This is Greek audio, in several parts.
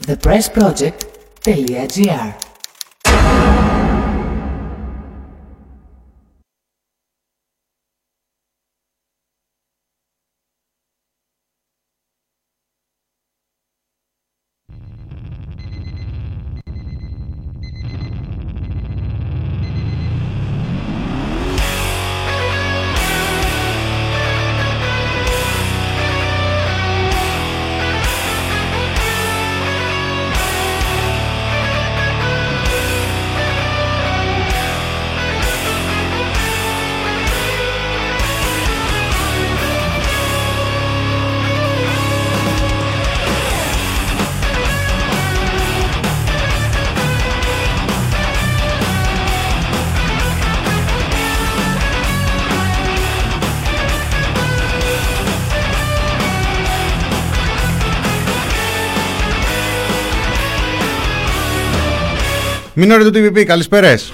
thepressproject.gr Μινόρε του TVP, καλησπέρες.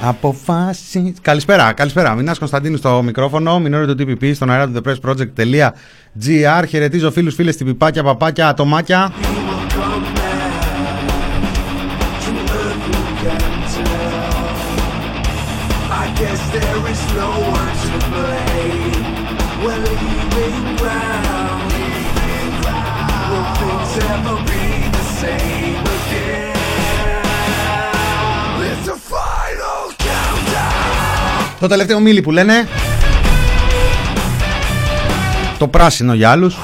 Αποφάσει. Καλησπέρα, καλησπέρα. Μινάς Κωνσταντίνου στο μικρόφωνο. Μινόρε του TPP στον αέρα του thepressproject.gr. Χαιρετίζω φίλους, φίλες, τυπιπάκια, παπάκια, ατομάκια. Το τελευταίο μίλι που λένε. Το πράσινο για άλλους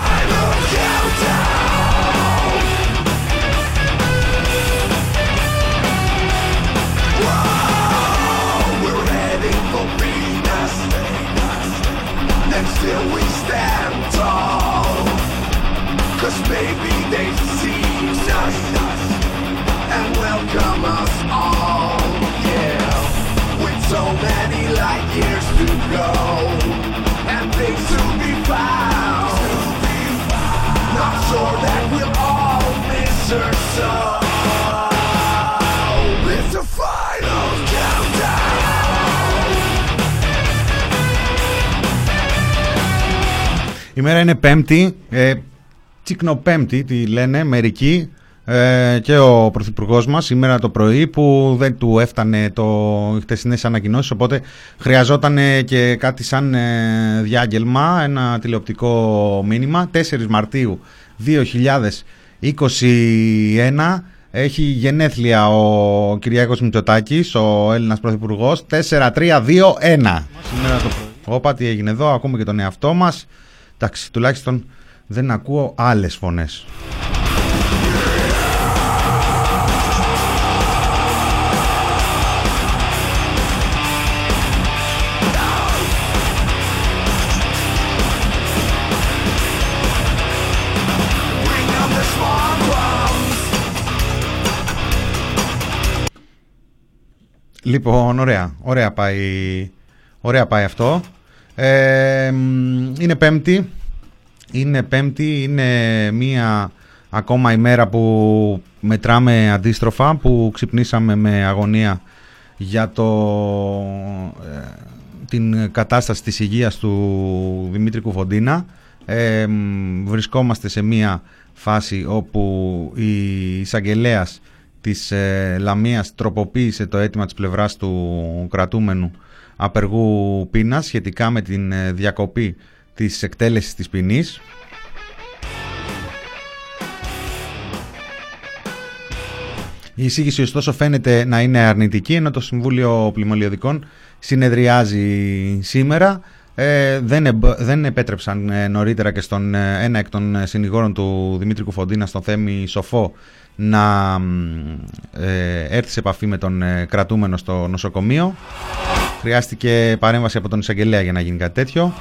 Η μέρα είναι πέμπτη, ε, τσικνοπέμπτη τη λένε μερικοί ε, και ο Πρωθυπουργός μας σήμερα το πρωί που δεν του έφτανε το χτεσινές ανακοινώσεις οπότε χρειαζόταν και κάτι σαν ε, διάγγελμα, ένα τηλεοπτικό μήνυμα. 4 Μαρτίου 2021 έχει γενέθλια ο Κυριάκος Μητσοτάκης, ο Έλληνας Πρωθυπουργός. 4-3-2-1 Σήμερα το πρωί. Όπα τι έγινε εδώ, ακούμε και τον εαυτό μας Εντάξει, τουλάχιστον δεν ακούω άλλες φωνές. Λοιπόν, ωραία, ωραία πάει, ωραία πάει αυτό. Ε, είναι πέμπτη. Είναι πέμπτη, είναι μία ακόμα ημέρα που μετράμε αντίστροφα, που ξυπνήσαμε με αγωνία για το, ε, την κατάσταση της υγείας του Δημήτρη Κουφοντίνα. Ε, βρισκόμαστε σε μία φάση όπου η εισαγγελέας της ε, Λαμίας τροποποίησε το αίτημα της πλευράς του κρατούμενου απεργού πείνας σχετικά με την ε, διακοπή της εκτέλεσης της ποινής. Η εισήγηση ωστόσο φαίνεται να είναι αρνητική ενώ το Συμβούλιο Πλημμολιωδικών συνεδριάζει σήμερα. Ε, δεν, δεν επέτρεψαν ε, νωρίτερα και στον ε, ένα εκ των συνηγόρων του Δημήτρη Κουφοντίνα στον Θέμη Σοφό να ε, έρθει σε επαφή με τον κρατούμενο στο νοσοκομείο. Χρειάστηκε παρέμβαση από τον εισαγγελέα για να γίνει κάτι τέτοιο.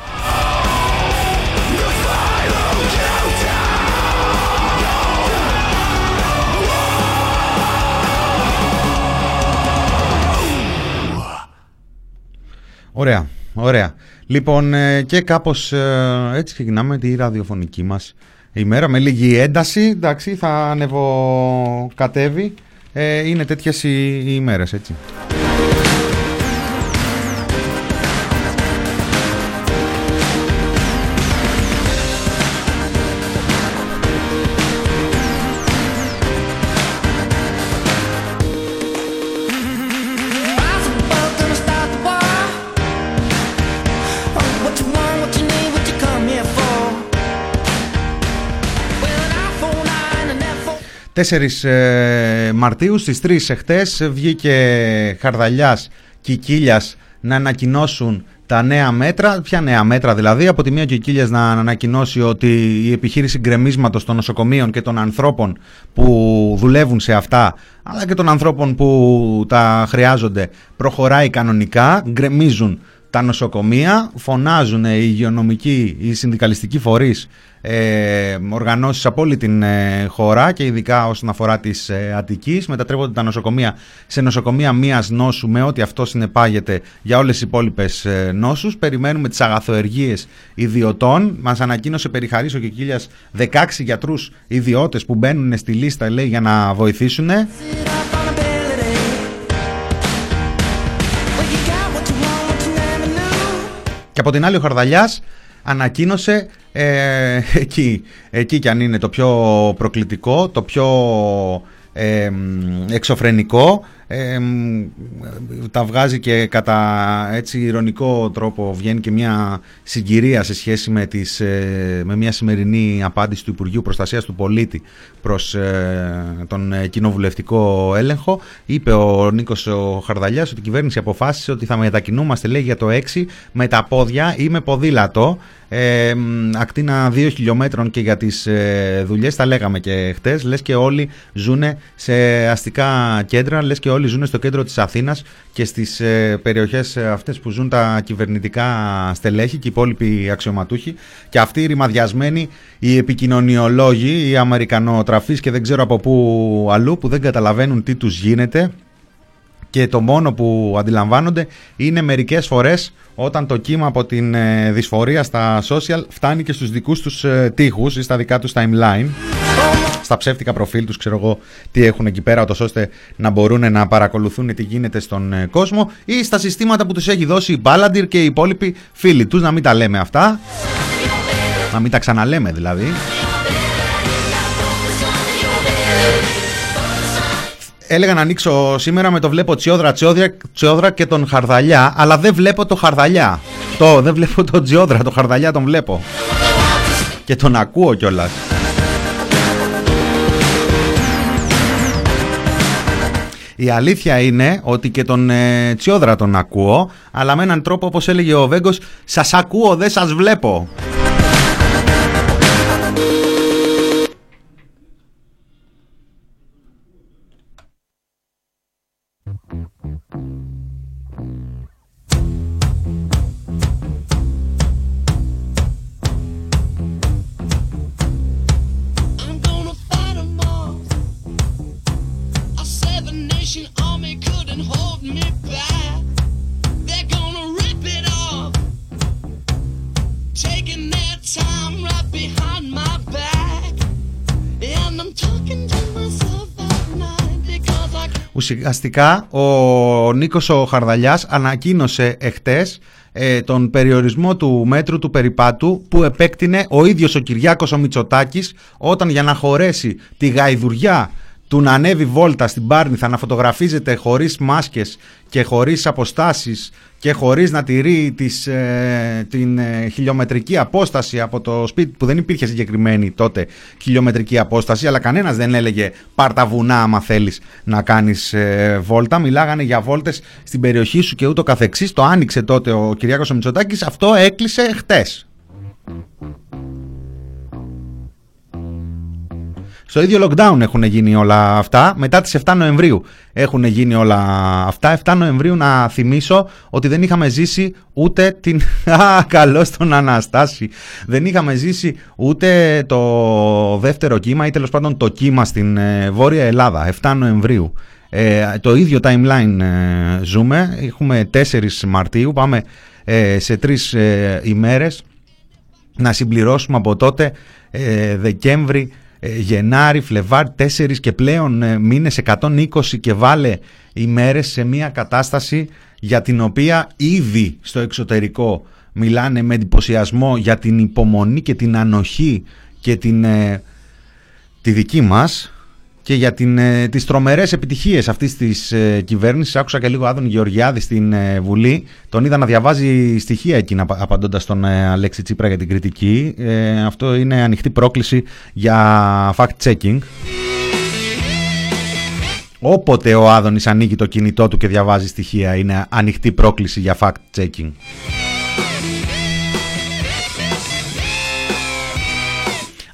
Ωραία, ωραία. Λοιπόν, ε, και κάπως ε, έτσι ξεκινάμε τη ραδιοφωνική μας ημέρα με λίγη ένταση. Εντάξει, θα ανεβοκατεύει. Ε, είναι τέτοιες οι, οι ημέρες, έτσι. 4 ε, Μαρτίους στις 3 εχθές βγήκε Χαρδαλιάς και Κίλιας να ανακοινώσουν τα νέα μέτρα. Ποια νέα μέτρα δηλαδή, από τη μία και Κίλιας να ανακοινώσει ότι η επιχείρηση γκρεμίσματος των νοσοκομείων και των ανθρώπων που δουλεύουν σε αυτά αλλά και των ανθρώπων που τα χρειάζονται προχωράει κανονικά, γκρεμίζουν τα νοσοκομεία, φωνάζουν οι υγειονομικοί, οι συνδικαλιστικοί φορείς, ε, οργανώσεις από όλη την ε, χώρα και ειδικά όσον αφορά της ε, Αττικής. Μετατρέπονται τα νοσοκομεία σε νοσοκομεία μίας νόσου με ό,τι αυτό συνεπάγεται για όλες τις υπόλοιπες ε, νόσους. Περιμένουμε τις αγαθοεργίες ιδιωτών. Μας ανακοίνωσε περιχαρίσω και κύλιας 16 γιατρούς ιδιώτες που μπαίνουν στη λίστα λέει, για να βοηθήσουν. Και από την άλλη ο Χαρδαλιάς ανακοίνωσε ε, εκεί, εκεί κι αν είναι το πιο προκλητικό, το πιο ε, εξωφρενικό τα βγάζει και κατά έτσι ηρωνικό τρόπο βγαίνει και μια συγκυρία σε σχέση με, τις, ε, με μια σημερινή απάντηση του Υπουργείου Προστασίας του Πολίτη προς ε, τον κοινοβουλευτικό έλεγχο. Είπε ο Νίκος ο Χαρδαλιάς ότι η κυβέρνηση αποφάσισε ότι θα μετακινούμαστε λέει για το 6 με τα πόδια. Ή με ποδήλατο. Ε, ακτίνα 2 χιλιόμετρων και για τις ε, δουλειές. Τα λέγαμε και χτες. Λες και όλοι ζουν σε αστικά κέντρα λες και όλοι ζουν στο κέντρο της Αθήνας και στις ε, περιοχές αυτές που ζουν τα κυβερνητικά στελέχη και οι υπόλοιποι αξιωματούχοι. Και αυτοί οι ρημαδιασμένοι οι επικοινωνιολόγοι, οι αμερικανοτραφείς και δεν ξέρω από πού αλλού που δεν καταλαβαίνουν τι τους γίνεται και το μόνο που αντιλαμβάνονται είναι μερικές φορές όταν το κύμα από την ε, δυσφορία στα social φτάνει και στους δικούς τους ε, τείχους ή στα δικά τους timeline στα ψεύτικα προφίλ τους ξέρω εγώ τι έχουν εκεί πέρα ώστε να μπορούν να παρακολουθούν τι γίνεται στον ε, κόσμο ή στα συστήματα που τους έχει δώσει η Balladir και οι υπόλοιποι φίλοι τους να μην τα λέμε αυτά να μην τα ξαναλέμε δηλαδή έλεγα να ανοίξω σήμερα με το βλέπω Τσιόδρα, Τσιόδρα, Τσιόδρα και τον Χαρδαλιά, αλλά δεν βλέπω το Χαρδαλιά. Το, δεν βλέπω τον Τσιόδρα, το Χαρδαλιά τον βλέπω. Και τον ακούω κιόλας. Η αλήθεια είναι ότι και τον ε, Τσιόδρα τον ακούω, αλλά με έναν τρόπο όπως έλεγε ο Βέγκος, σας ακούω, δεν σας βλέπω. Ουσιαστικά ο Νίκος ο Χαρδαλιάς ανακοίνωσε εχθές ε, τον περιορισμό του μέτρου του περιπάτου που επέκτηνε ο ίδιος ο Κυριάκος ο Μητσοτάκης όταν για να χωρέσει τη γαϊδουριά του να ανέβει βόλτα στην Πάρνηθα, να φωτογραφίζεται χωρίς μάσκες και χωρίς αποστάσεις και χωρίς να τηρεί τις, ε, την ε, χιλιομετρική απόσταση από το σπίτι που δεν υπήρχε συγκεκριμένη τότε χιλιομετρική απόσταση αλλά κανένας δεν έλεγε πάρ τα βουνά άμα θέλεις να κάνεις ε, βόλτα μιλάγανε για βόλτες στην περιοχή σου και ούτω καθεξής. Το άνοιξε τότε ο Κυριάκος Μητσοτάκης αυτό έκλεισε χτες Στο ίδιο lockdown έχουν γίνει όλα αυτά. Μετά τις 7 Νοεμβρίου έχουν γίνει όλα αυτά. 7 Νοεμβρίου να θυμίσω ότι δεν είχαμε ζήσει ούτε την... Α, καλώς τον Αναστάση. Δεν είχαμε ζήσει ούτε το δεύτερο κύμα ή τέλος πάντων το κύμα στην ε, Βόρεια Ελλάδα. 7 Νοεμβρίου. Ε, το ίδιο timeline ε, ζούμε. Έχουμε 4 Μαρτίου. Πάμε ε, σε τρεις ε, ημέρες να συμπληρώσουμε από τότε Δεκέμβρη ε, Γενάρη, Φλεβάρ, 4 και πλέον ε, μήνες 120 και βάλε ημέρες σε μια κατάσταση για την οποία ήδη στο εξωτερικό μιλάνε με εντυπωσιασμό για την υπομονή και την ανοχή και την, ε, τη δική μας και για την, ε, τις τρομερές επιτυχίες αυτής της ε, κυβέρνησης. Άκουσα και λίγο Άδων Γεωργιάδη στην ε, Βουλή. Τον είδα να διαβάζει στοιχεία εκείνα απαντώντας τον ε, Αλέξη Τσίπρα για την κριτική. αυτό είναι ανοιχτή πρόκληση για fact-checking. Όποτε ο Άδωνης ανοίγει το κινητό του και διαβάζει στοιχεία είναι ανοιχτή πρόκληση για fact-checking.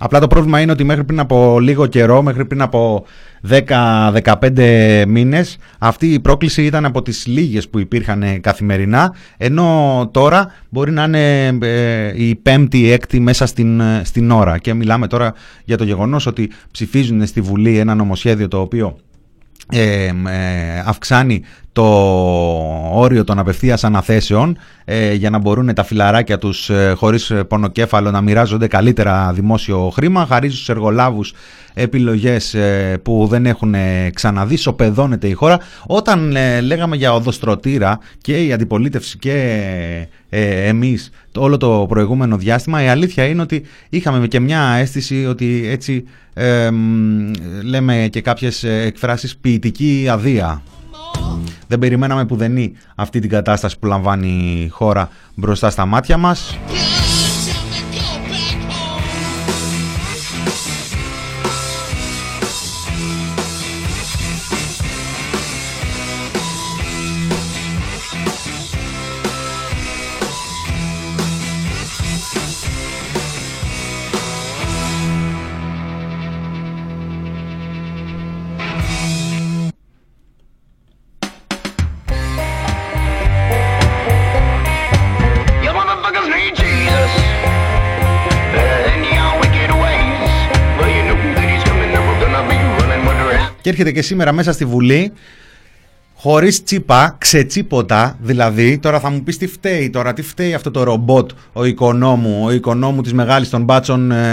Απλά το πρόβλημα είναι ότι μέχρι πριν από λίγο καιρό, μέχρι πριν από 10-15 μήνες, αυτή η πρόκληση ήταν από τις λίγες που υπήρχαν καθημερινά, ενώ τώρα μπορεί να είναι ε, η πέμπτη ή έκτη μέσα στην, στην ώρα. Και μιλάμε τώρα για το γεγονός ότι ψηφίζουν στη Βουλή ένα νομοσχέδιο το οποίο ε, ε, αυξάνει το όριο των απευθείας αναθέσεων ε, για να μπορούν τα φιλαράκια τους ε, χωρίς πονοκέφαλο να μοιράζονται καλύτερα δημόσιο χρήμα, χαρίζει στους εργολάβους επιλογές ε, που δεν έχουν ξαναδεί, σοπεδώνεται η χώρα. Όταν λέγαμε για οδοστρωτήρα και η αντιπολίτευση και εμείς όλο το προηγούμενο διάστημα, η αλήθεια είναι ότι είχαμε και μια αίσθηση ότι έτσι λέμε και κάποιες εκφράσεις ποιητική αδεία δεν περιμέναμε που δεν αυτή την κατάσταση που λαμβάνει η χώρα μπροστά στα μάτια μας. Και έρχεται και σήμερα μέσα στη Βουλή χωρίς τσίπα, ξετσίποτα, δηλαδή, τώρα θα μου πεις τι φταίει τώρα, τι φταίει αυτό το ρομπότ, ο οικονόμου, ο οικονόμου της μεγάλης των μπάτσων ε,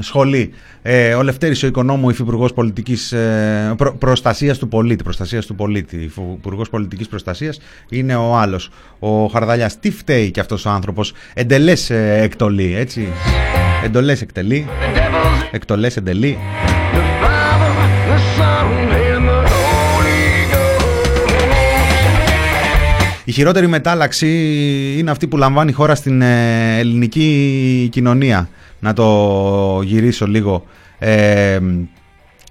σχολή, ε, ο Λευτέρης ο οικονόμου υφυπουργός πολιτικής ε, προ, προστασίας του πολίτη, προστασίας του πολίτη, υφυπουργός πολιτικής προστασίας είναι ο άλλος, ο Χαρδαλιάς. Τι φταίει και αυτός ο άνθρωπος, εντελές ε, εκτολή, έτσι, εντολές εκτελεί, εκτολές εντελεί. Η χειρότερη μετάλλαξη είναι αυτή που λαμβάνει η χώρα στην ε, ελληνική κοινωνία. Να το γυρίσω λίγο. Ε,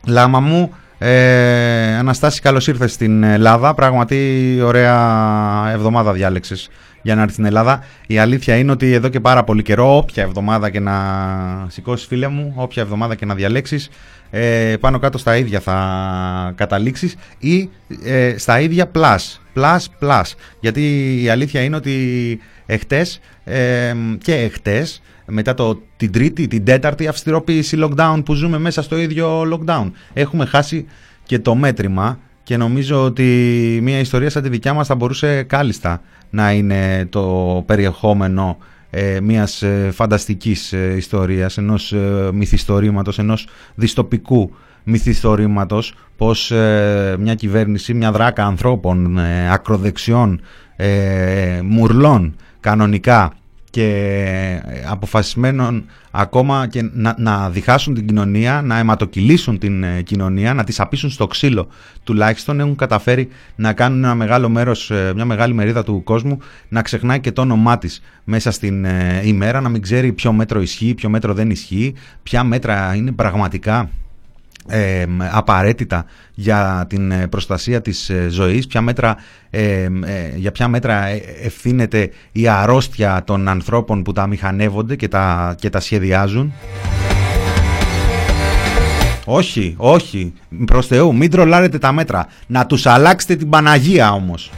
λάμα μου, ε, Αναστάση καλώς ήρθες στην Ελλάδα. Πράγματι ωραία εβδομάδα διάλεξες για να έρθει στην Ελλάδα. Η αλήθεια είναι ότι εδώ και πάρα πολύ καιρό, όποια εβδομάδα και να σηκώσεις φίλε μου, όποια εβδομάδα και να διαλέξεις, ε, πάνω κάτω στα ίδια θα καταλήξεις ή ε, στα ίδια plus, plus, plus. Γιατί η αλήθεια είναι ότι εχτες ε, και εχτες μετά το, την τρίτη, την τέταρτη αυστηροποίηση lockdown που ζούμε μέσα στο ίδιο lockdown. Έχουμε χάσει και το μέτρημα και νομίζω ότι μια ιστορία σαν τη δικιά μας θα μπορούσε κάλλιστα να είναι το περιεχόμενο ε, μιας ε, φανταστικής ε, ιστορίας, ενός ε, μυθιστορήματος, ενός διστοπικού μυθιστορήματος πως ε, μια κυβέρνηση, μια δράκα ανθρώπων ακροδεξιών, μουρλών κανονικά και ε, αποφασισμένων ακόμα και να, να διχάσουν την κοινωνία, να αιματοκυλήσουν την ε, κοινωνία, να τις απίσουν στο ξύλο. Τουλάχιστον έχουν καταφέρει να κάνουν ένα μεγάλο μέρος, ε, μια μεγάλη μερίδα του κόσμου να ξεχνάει και το όνομά της μέσα στην ημέρα, να μην ξέρει ποιο μέτρο ισχύει, ποιο μέτρο δεν ισχύει, ποια μέτρα είναι πραγματικά ε, απαραίτητα για την ε, προστασία της ε, ζωής, ποια μέτρα, ε, για ποια μέτρα ευθύνεται η αρρώστια των ανθρώπων που τα μηχανεύονται και τα, και τα σχεδιάζουν; Όχι, όχι, προς Θεού, μην τρολάρετε τα μέτρα. Να τους αλλάξετε την Παναγία όμως.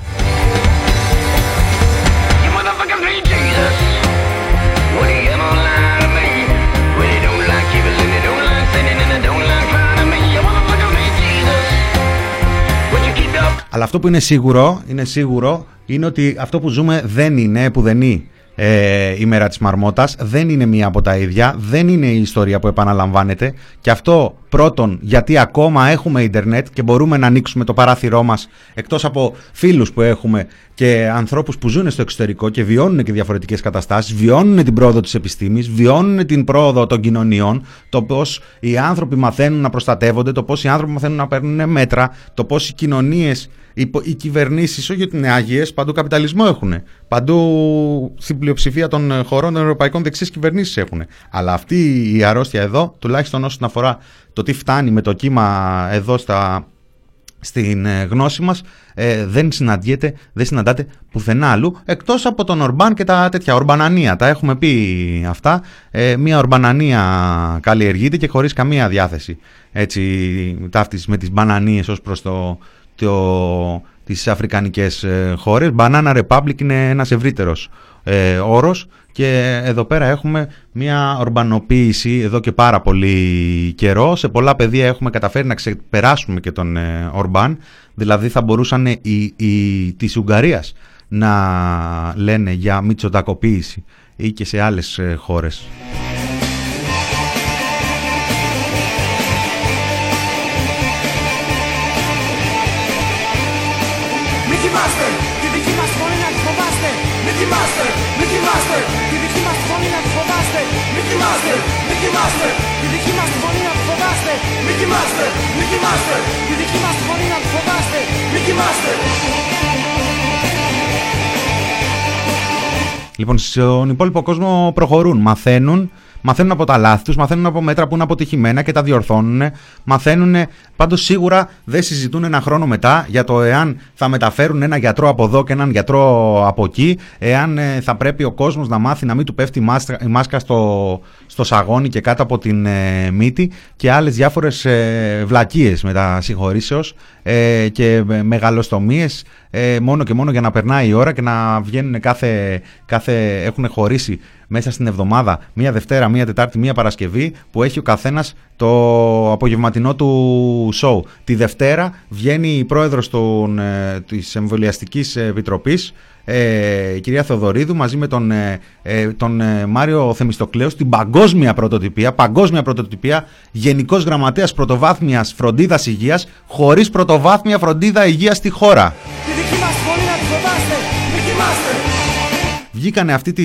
Αλλά αυτό που είναι σίγουρο, είναι σίγουρο είναι ότι αυτό που ζούμε δεν είναι που δεν είναι ε, η μέρα της Μαρμότας, δεν είναι μία από τα ίδια, δεν είναι η ιστορία που επαναλαμβάνεται. Και αυτό πρώτον γιατί ακόμα έχουμε ίντερνετ και μπορούμε να ανοίξουμε το παράθυρό μας εκτός από φίλους που έχουμε και ανθρώπους που ζουν στο εξωτερικό και βιώνουν και διαφορετικές καταστάσεις, βιώνουν την πρόοδο της επιστήμης, βιώνουν την πρόοδο των κοινωνιών, το πώς οι άνθρωποι μαθαίνουν να προστατεύονται, το πώς οι άνθρωποι μαθαίνουν να παίρνουν μέτρα, το πώς οι κοινωνίες οι, οι κυβερνήσεις, όχι ότι είναι άγιες, παντού καπιταλισμό έχουν. Παντού στην πλειοψηφία των ε, χωρών των ευρωπαϊκών δεξιέ κυβερνήσεις έχουν. Αλλά αυτή η αρρώστια εδώ, τουλάχιστον όσον αφορά το τι φτάνει με το κύμα εδώ στα, στην ε, γνώση μας ε, δεν συναντιέται, δεν συναντάται πουθενά άλλου εκτός από τον Ορμπάν και τα τέτοια ορμπανανία. Τα έχουμε πει αυτά. Ε, μια ορμπανανία καλλιεργείται και χωρίς καμία διάθεση έτσι, ταύτης με τις μπανανίες ως προς το, το, τις αφρικανικές ε, χώρες. Banana Republic είναι ένας ευρύτερος ε, όρος και εδώ πέρα έχουμε μια ορμπανοποίηση εδώ και πάρα πολύ καιρό. Σε πολλά πεδία έχουμε καταφέρει να ξεπεράσουμε και τον ε, Ορμπάν. Δηλαδή θα μπορούσαν οι, οι, της Ουγγαρίας να λένε για μητσοτακοποίηση ή και σε άλλες ε, χώρες. Λοιπόν, στον υπόλοιπο κόσμο προχωρούν, μαθαίνουν, μαθαίνουν από τα λάθη τους, μαθαίνουν από μέτρα που είναι αποτυχημένα και τα διορθώνουν, μαθαίνουν, πάντως σίγουρα δεν συζητούν ένα χρόνο μετά για το εάν θα μεταφέρουν ένα γιατρό από εδώ και έναν γιατρό από εκεί, εάν ε, θα πρέπει ο κόσμος να μάθει να μην του πέφτει η μάσκα στο, στο σαγόνι και κάτω από την ε, μύτη και άλλες διάφορες ε, βλακίες μετασυγχωρήσεως ε, και μεγαλοστομίες ε, μόνο και μόνο για να περνάει η ώρα και να βγαίνουν κάθε, κάθε έχουν χωρίσει μέσα στην εβδομάδα μία Δευτέρα, μία Τετάρτη, μία Παρασκευή που έχει ο καθένας το απογευματινό του σοου. Τη Δευτέρα βγαίνει η πρόεδρος των, ε, της Εμβολιαστικής Επιτροπής ε, η κυρία Θεοδωρίδου μαζί με τον, ε, ε τον ε, Μάριο Θεμιστοκλέου στην παγκόσμια πρωτοτυπία, παγκόσμια πρωτοτυπία Γενικός Γραμματέας Πρωτοβάθμιας Φροντίδας Υγείας χωρίς πρωτοβάθμια φροντίδα υγείας στη χώρα. Βγήκανε αυτή τη,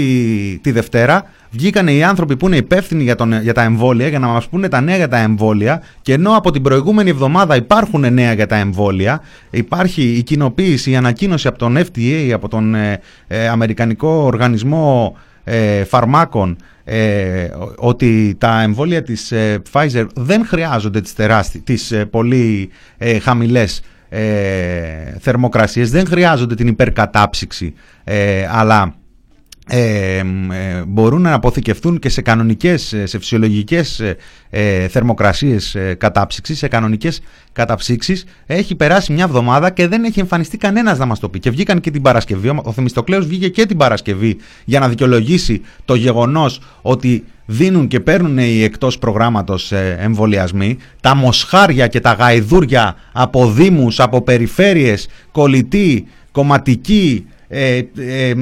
τη Δευτέρα, βγήκανε οι άνθρωποι που είναι υπεύθυνοι για, τον, για τα εμβόλια για να μας πούνε τα νέα για τα εμβόλια και ενώ από την προηγούμενη εβδομάδα υπάρχουν νέα για τα εμβόλια, υπάρχει η κοινοποίηση, η ανακοίνωση από τον FDA, από τον ε, ε, Αμερικανικό Οργανισμό ε, Φαρμάκων ότι τα εμβόλια της Pfizer δεν χρειάζονται τις, τεράστι, τις πολύ χαμηλές θερμοκρασίες, δεν χρειάζονται την υπερκατάψυξη αλλά ε, ε, μπορούν να αποθηκευτούν και σε κανονικές, σε φυσιολογικές ε, ε θερμοκρασίες ε, κατάψυξης, σε κανονικές καταψύξεις. Έχει περάσει μια εβδομάδα και δεν έχει εμφανιστεί κανένας να μας το πει. Και βγήκαν και την Παρασκευή, ο Θεμιστοκλέος βγήκε και την Παρασκευή για να δικαιολογήσει το γεγονός ότι δίνουν και παίρνουν οι εκτός προγράμματος εμβολιασμοί, τα μοσχάρια και τα γαϊδούρια από δήμους, από περιφέρειες, κολλητοί, κομματικοί, ε, ε, ε,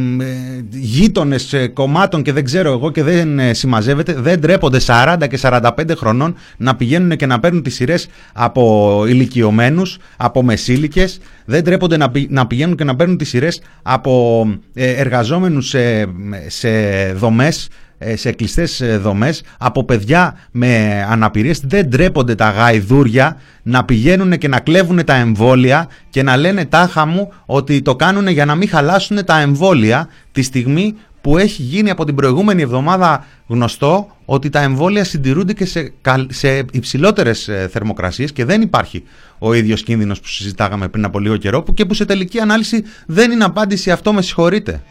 γείτονες ε, κομμάτων και δεν ξέρω εγώ και δεν ε, συμμαζεύεται, δεν τρέπονται 40 και 45 χρονών να πηγαίνουν και να παίρνουν τις σειρές από ηλικιωμένους, από μεσήλικες, δεν τρέπονται να, να πηγαίνουν και να παίρνουν τις σειρές από εργαζόμενους σε, σε δομές ε, σε κλειστές ε, δομές από παιδιά με αναπηρίες. Δεν τρέπονται τα γαϊδούρια να πηγαίνουν και να κλέβουν τα εμβόλια και να λένε τάχα μου ότι το κάνουν για να μην χαλάσουν τα εμβόλια τη στιγμή που έχει γίνει από την προηγούμενη εβδομάδα γνωστό ότι τα εμβόλια συντηρούνται και σε, σε υψηλότερες ε, θερμοκρασίες και δεν υπάρχει ο ίδιος κίνδυνος που συζητάγαμε πριν από λίγο καιρό που και που σε τελική ανάλυση δεν είναι απάντηση αυτό με συγχωρείτε.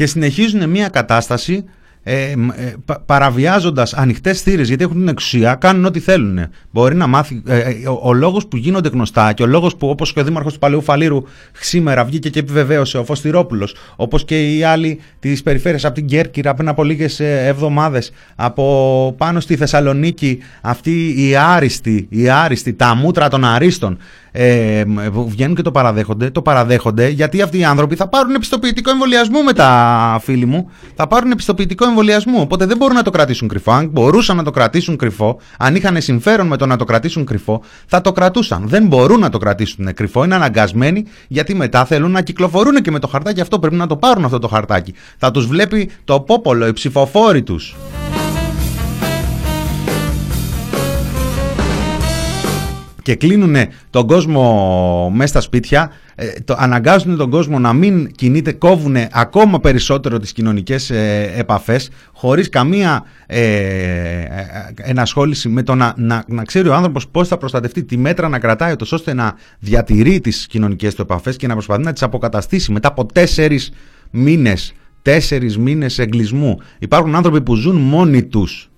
Και συνεχίζουν μια κατάσταση ε, ε, παραβιάζοντας ανοιχτές θύρες γιατί έχουν την εξουσία, κάνουν ό,τι θέλουν. Μπορεί να μάθει. Ε, ε, ο, ο λόγος που γίνονται γνωστά και ο λόγος που όπως και ο Δήμαρχος του Παλαιού Φαλήρου σήμερα βγήκε και επιβεβαίωσε ο Φωστηρόπουλος όπως και οι άλλοι της περιφέρειας από την Κέρκυρα πριν από λίγες ε, εβδομάδες από πάνω στη Θεσσαλονίκη αυτή η άριστη, η άριστη τα μούτρα των αρίστων ε, βγαίνουν και το παραδέχονται. Το παραδέχονται γιατί αυτοί οι άνθρωποι θα πάρουν επιστοποιητικό εμβολιασμό μετά, φίλοι μου. Θα πάρουν επιστοποιητικό εμβολιασμό. Οπότε δεν μπορούν να το κρατήσουν κρυφό. Αν μπορούσαν να το κρατήσουν κρυφό, αν είχαν συμφέρον με το να το κρατήσουν κρυφό, θα το κρατούσαν. Δεν μπορούν να το κρατήσουν κρυφό. Είναι αναγκασμένοι γιατί μετά θέλουν να κυκλοφορούν και με το χαρτάκι αυτό. Πρέπει να το πάρουν αυτό το χαρτάκι. Θα τους βλέπει το πόπολο, οι ψηφοφόροι τους. Και κλείνουν τον κόσμο μέσα στα σπίτια, ε, το, αναγκάζουν τον κόσμο να μην κινείται, κόβουν ακόμα περισσότερο τις κοινωνικές ε, επαφές χωρίς καμία ε, ε, ενασχόληση με το να, να, να ξέρει ο άνθρωπος πώς θα προστατευτεί τη μέτρα να κρατάει ώστε να διατηρεί τις κοινωνικές του επαφές και να προσπαθεί να τις αποκαταστήσει μετά από τέσσερις μήνες, τέσσερις μήνες εγκλισμού. Υπάρχουν άνθρωποι που ζουν μόνοι τους.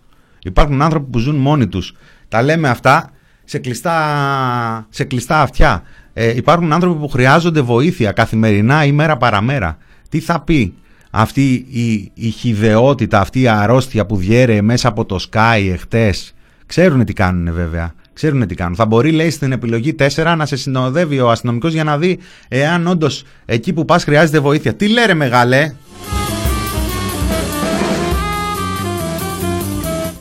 Υπάρχουν άνθρωποι που ζουν μόνοι τους. Τα λέμε αυτά σε κλειστά, σε κλειστά αυτιά. Ε, υπάρχουν άνθρωποι που χρειάζονται βοήθεια καθημερινά ή μέρα παραμέρα. Τι θα πει αυτή η, η χιδεότητα, αυτή η αρρώστια που διέρεε μέσα από το Sky εχθές; Ξέρουν τι κάνουν βέβαια. Ξέρουν τι κάνουν. Θα μπορεί, λέει, στην επιλογή 4 να σε συνοδεύει ο αστυνομικός για να δει εάν όντως εκεί που πας χρειάζεται βοήθεια. Τι λέρε, μεγάλε;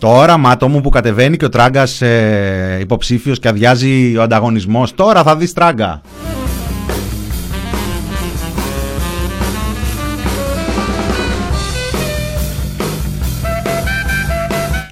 Το όραμα το μου που κατεβαίνει και ο Τράγκας ε, υποψήφιος και αδειάζει ο ανταγωνισμός. Τώρα θα δεις Τράγκα.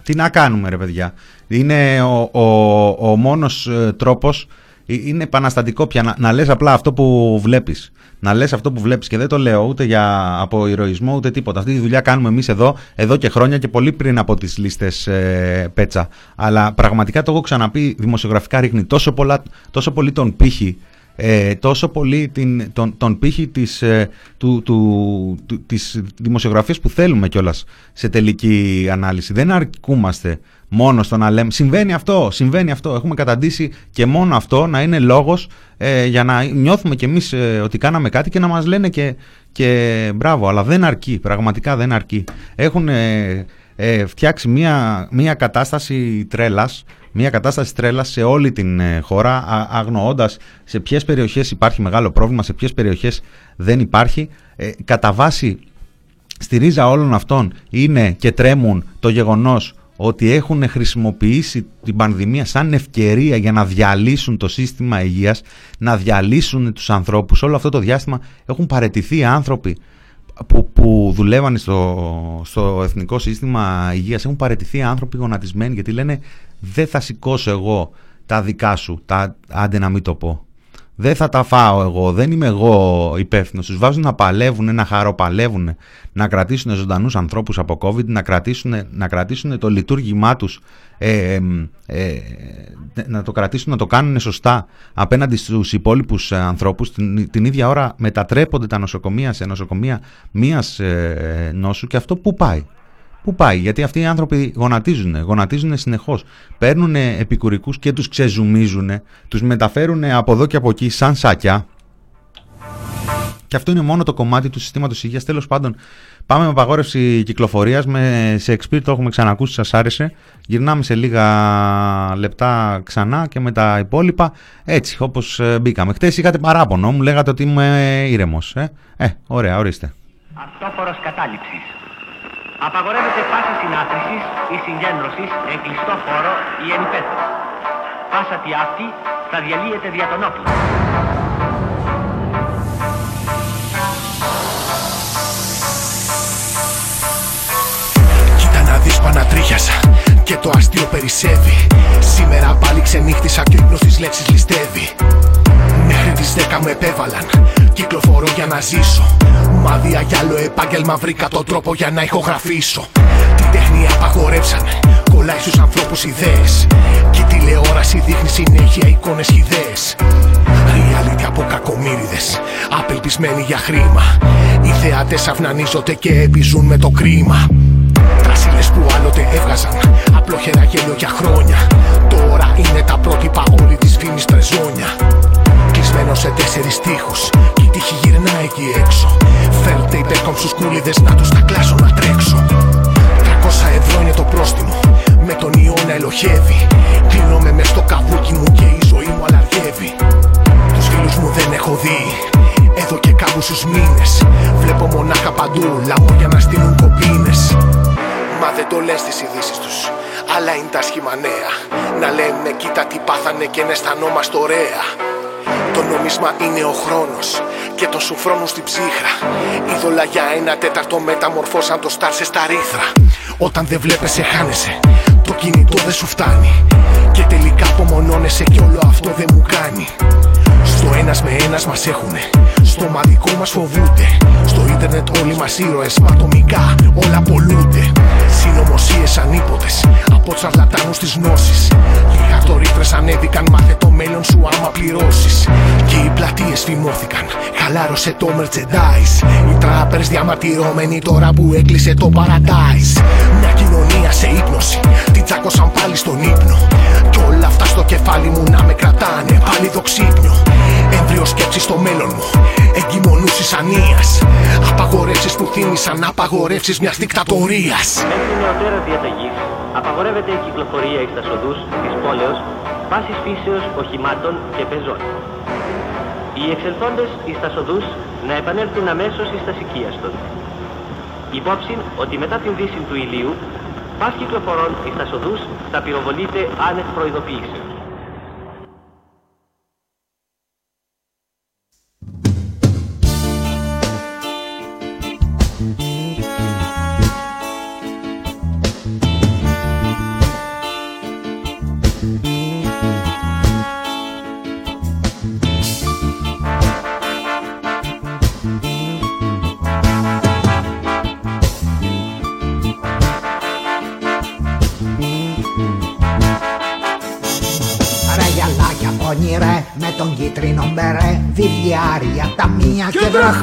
Τι να κάνουμε ρε παιδιά. Είναι ο, ο, ο μόνος ε, τρόπος, ε, είναι επαναστατικό πια να, να λες απλά αυτό που βλέπεις να λες αυτό που βλέπεις και δεν το λέω ούτε για από ηρωισμό ούτε τίποτα. Αυτή τη δουλειά κάνουμε εμείς εδώ, εδώ και χρόνια και πολύ πριν από τις λίστες ε, πέτσα. Αλλά πραγματικά το έχω ξαναπεί δημοσιογραφικά ρίχνει τόσο, πολλά, τόσο πολύ τον πύχη ε, τόσο πολύ την, τον, τον πύχη της, ε, του, του, του, της δημοσιογραφίας που θέλουμε κιόλας σε τελική ανάλυση. Δεν αρκούμαστε μόνο στο να λέμε. Συμβαίνει αυτό, συμβαίνει αυτό. Έχουμε καταντήσει και μόνο αυτό να είναι λόγος ε, για να νιώθουμε κι εμείς ε, ότι κάναμε κάτι και να μας λένε και, και μπράβο. Αλλά δεν αρκεί, πραγματικά δεν αρκεί. Έχουν ε, φτιάξει μια, μια κατάσταση τρέλας μια κατάσταση τρέλας σε όλη την χώρα, αγνοώντας σε ποιες περιοχές υπάρχει μεγάλο πρόβλημα, σε ποιες περιοχές δεν υπάρχει. κατά βάση, στη ρίζα όλων αυτών είναι και τρέμουν το γεγονός ότι έχουν χρησιμοποιήσει την πανδημία σαν ευκαιρία για να διαλύσουν το σύστημα υγείας, να διαλύσουν τους ανθρώπους. Όλο αυτό το διάστημα έχουν παρετηθεί άνθρωποι που, που δουλεύαν στο, στο Εθνικό Σύστημα Υγείας, έχουν παρετηθεί άνθρωποι γονατισμένοι γιατί λένε δεν θα σηκώσω εγώ τα δικά σου, τα, άντε να μην το πω δεν θα τα φάω εγώ, δεν είμαι εγώ υπεύθυνος. Τους βάζουν να παλεύουν, να χαροπαλεύουν, να κρατήσουν ζωντανούς ανθρώπους από COVID, να κρατήσουν, να κρατήσουν το λειτουργήμά τους, ε, ε, να το κρατήσουν, να το κάνουν σωστά απέναντι στους υπόλοιπους ανθρώπους. Την, την ίδια ώρα μετατρέπονται τα νοσοκομεία σε νοσοκομεία μία ε, νόσου και αυτό που πάει. Πού πάει, γιατί αυτοί οι άνθρωποι γονατίζουν, γονατίζουν συνεχώς. Παίρνουν επικουρικούς και τους ξεζουμίζουν, τους μεταφέρουν από εδώ και από εκεί σαν σάκια. Και αυτό είναι μόνο το κομμάτι του συστήματος υγείας. Τέλος πάντων, πάμε με απαγόρευση κυκλοφορίας. Σε εξπίρ το έχουμε ξανακούσει, σας άρεσε. Γυρνάμε σε λίγα λεπτά ξανά και με τα υπόλοιπα. Έτσι, όπως ε, μπήκαμε. Χθε είχατε παράπονο, μου λέγατε ότι είμαι ήρεμος. Ε; ε, ωραία, ορίστε. Αυτόφορος κατάληψης. Απαγορεύεται πάσα συνάθρησης ή συγκέντρωσης εν κλειστό χώρο ή εν υπέθρο. Πάσα τι αυτή θα διαλύεται δια τον όπλο. Κοίτα να δεις πανατρίχιασα και το αστείο περισσεύει Σήμερα πάλι ξενύχτησα και στις λέξεις ληστεύει Μέχρι τις 10 με επέβαλαν Κυκλοφορώ για να ζήσω. Μάδια για άλλο επάγγελμα βρήκα τον τρόπο για να ηχογραφήσω. Την τέχνη απαγορεύσανε Κολλάει στους ανθρώπους ιδέες. Και η τηλεόραση δείχνει συνέχεια εικόνες ιδέες. Reality από κακομύριδες Απελπισμένοι για χρήμα. Οι θεάτες αυνανίζονται και επιζούν με το κρίμα. Τρασίλες που άλλοτε έβγαζαν Απλόχερα γέλιο για χρόνια. Τώρα είναι τα πρότυπα όλη της φήμης τρεζόνια. Κλεισμένο σε τέσσερις τείχους Κι η τύχη γυρνά εκεί έξω. Θέλετε οι στους κούλιδες να τους τα κλάσω να τρέξω. 300 ευρώ είναι το πρόστιμο. Με τον ιό να ελοχεύει. Με μες στο καφούκι μου και η ζωή μου αλλαργεύει. Τους φίλους μου δεν έχω δει. Εδώ και κάπου στους μήνες. Βλέπω μονάχα παντού. Λαμόγια να στείλουν κοπίνες. Μα δεν το λες τις ειδήσεις τους. Αλλά είναι τα σχήμα Να λένε κοίτα τι πάθανε και να αισθανόμαστε ωραία το νόμισμα είναι ο χρόνος και το σουφρόνου στην ψύχρα. Είδωλα για ένα τέταρτο μεταμορφώσαν το στάρ σε στα ρίθρα. Όταν δεν βλέπεσαι, χάνεσαι. Το κινητό δεν σου φτάνει. Και τελικά απομονώνεσαι και όλο αυτό δεν μου κάνει. Στο ένας με ένας μας έχουνε. Στο μαδικό μας φοβούνται. Στο ίντερνετ όλοι μας ήρωες. Μα ατομικά όλα πολλούνται. Συνωμοσίες ανίποτε από τσαρλατάνους της γνώσης. Γιγακτορίτρε ανέβηκαν. Μάθε το μέλλον σου άμα πληρώσεις. Και οι πλατείες φημώθηκαν. Χαλάρωσε το merchandise. Οι τράπερς διαμαρτυρώμενοι τώρα που έκλεισε το paradise. Μια κοινωνία σε ύπνοση. Τι τσάκωσαν πάλι στον ύπνο. Κι όλα αυτά στο κεφάλι μου να με κρατάνε. Πάλι το ξύπνιο. Έμβριο σκέψη στο μέλλον μου. Εγκυμονούσης ανίας. Απαγορεύσεις που θύμισαν απαγορεύσεις μιας δικτατορίας. Μέχρι νεωτέρα διαταγή απαγορεύεται η κυκλοφορία εις τα οδούς της πόλεως πάσης φύσεως οχημάτων και πεζών. Οι εξελθόντες εις τα οδούς να επανέλθουν αμέσως εις τα των. Υπόψη ότι μετά την δύση του ηλίου, πας κυκλοφορών εις τα οδούς θα πυροβολείται άνευ προειδοποιήσεως.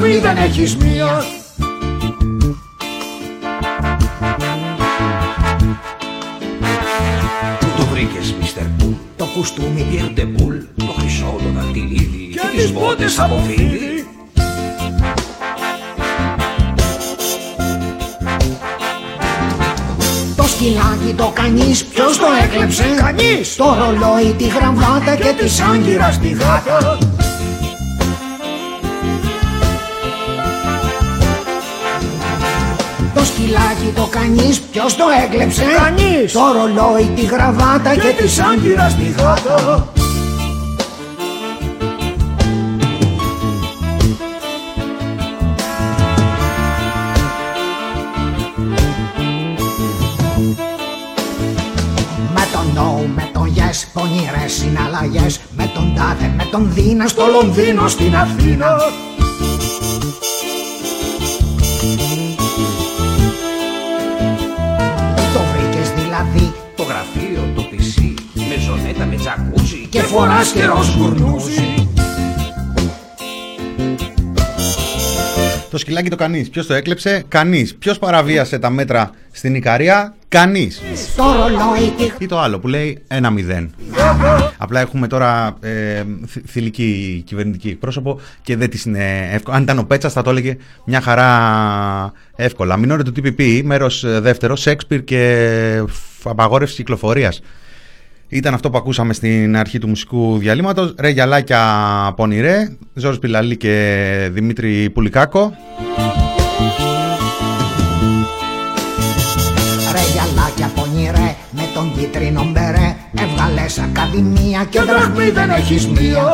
Και, και δραχμή δεν έχεις μία. Πού το βρήκες, Μίστερ Πουλ, το κουστούμι Πιέρντε Πουλ, το χρυσό, το δαχτυλίδι και τις μπότες από φίλι. Το σκυλάκι το κανείς, ποιος το έκλεψε; Κανείς. Το ρολόι, τη γραμβάτα και τη σάγκυρα στη γάτα σκυλάκι το κανείς Ποιος το έκλεψε; Κανείς Το ρολόι, τη γραβάτα και, και τη σάγκυρα στη γάτα. Με τον no, με τον yes, πονηρές συναλλαγές. Με τον τάδε, με τον δίνα στο Λονδίνο, στην Αθήνα φοράς καιρός μπουρνούζι Το σκυλάκι το κανείς. Ποιος το έκλεψε, κανείς. Ποιος παραβίασε τα μέτρα στην Ικαρία, κανείς. Ή το άλλο που λέει ένα μηδέν. Απλά έχουμε τώρα ε, θηλυκή κυβερνητική πρόσωπο και δεν της είναι εύκολο. Αν ήταν ο Πέτσας, θα το έλεγε μια χαρά εύκολα. Μινόρε του TPP, μέρος ε, δεύτερος, Σέξπιρ και απαγόρευση κυκλοφορίας. Ήταν αυτό που ακούσαμε στην αρχή του μουσικού διαλύματος. Ρε Γιαλάκια Πονηρέ, Ζόρις Πιλαλή και Δημήτρη Πουλικάκο. Ρε Γιαλάκια Πονηρέ, με τον κίτρινο μπερέ, έβγαλες ακαδημία και δραχμή δεν έχεις μία.